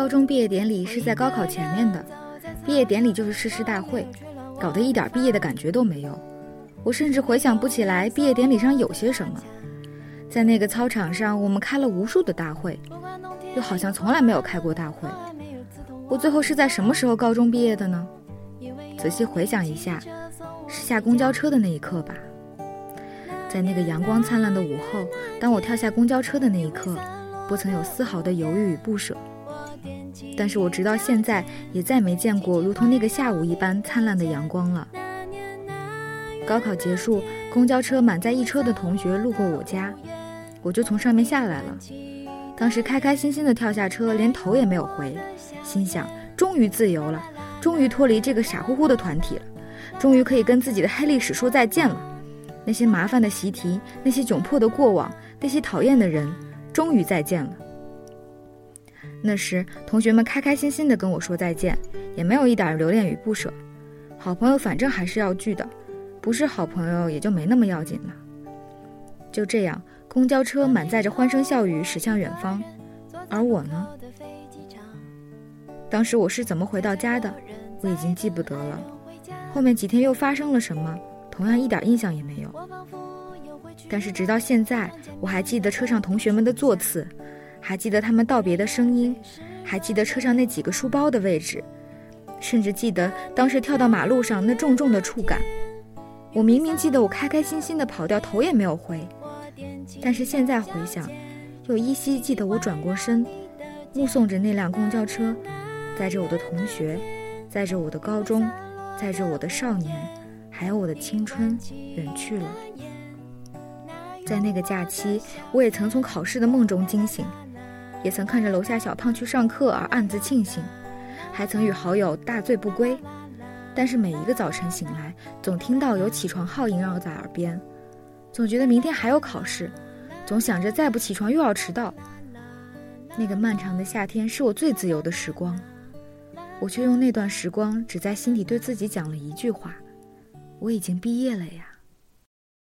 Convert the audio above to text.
高中毕业典礼是在高考前面的，毕业典礼就是誓师大会，搞得一点毕业的感觉都没有。我甚至回想不起来毕业典礼上有些什么。在那个操场上，我们开了无数的大会，又好像从来没有开过大会。我最后是在什么时候高中毕业的呢？仔细回想一下，是下公交车的那一刻吧。在那个阳光灿烂的午后，当我跳下公交车的那一刻，不曾有丝毫的犹豫与不舍。但是我直到现在也再没见过如同那个下午一般灿烂的阳光了。高考结束，公交车满载一车的同学路过我家，我就从上面下来了。当时开开心心的跳下车，连头也没有回，心想终于自由了，终于脱离这个傻乎乎的团体了，终于可以跟自己的黑历史说再见了。那些麻烦的习题，那些窘迫的过往，那些讨厌的人，终于再见了。那时同学们开开心心的跟我说再见，也没有一点留恋与不舍。好朋友反正还是要聚的，不是好朋友也就没那么要紧了。就这样。公交车满载着欢声笑语驶向远方，而我呢？当时我是怎么回到家的，我已经记不得了。后面几天又发生了什么，同样一点印象也没有。但是直到现在，我还记得车上同学们的座次，还记得他们道别的声音，还记得车上那几个书包的位置，甚至记得当时跳到马路上那重重的触感。我明明记得我开开心心的跑掉，头也没有回。但是现在回想，又依稀记得我转过身，目送着那辆公交车，载着我的同学，载着我的高中，载着我的少年，还有我的青春，远去了。在那个假期，我也曾从考试的梦中惊醒，也曾看着楼下小胖去上课而暗自庆幸，还曾与好友大醉不归。但是每一个早晨醒来，总听到有起床号萦绕在耳边。总觉得明天还有考试，总想着再不起床又要迟到。那个漫长的夏天是我最自由的时光，我却用那段时光只在心底对自己讲了一句话：我已经毕业了呀。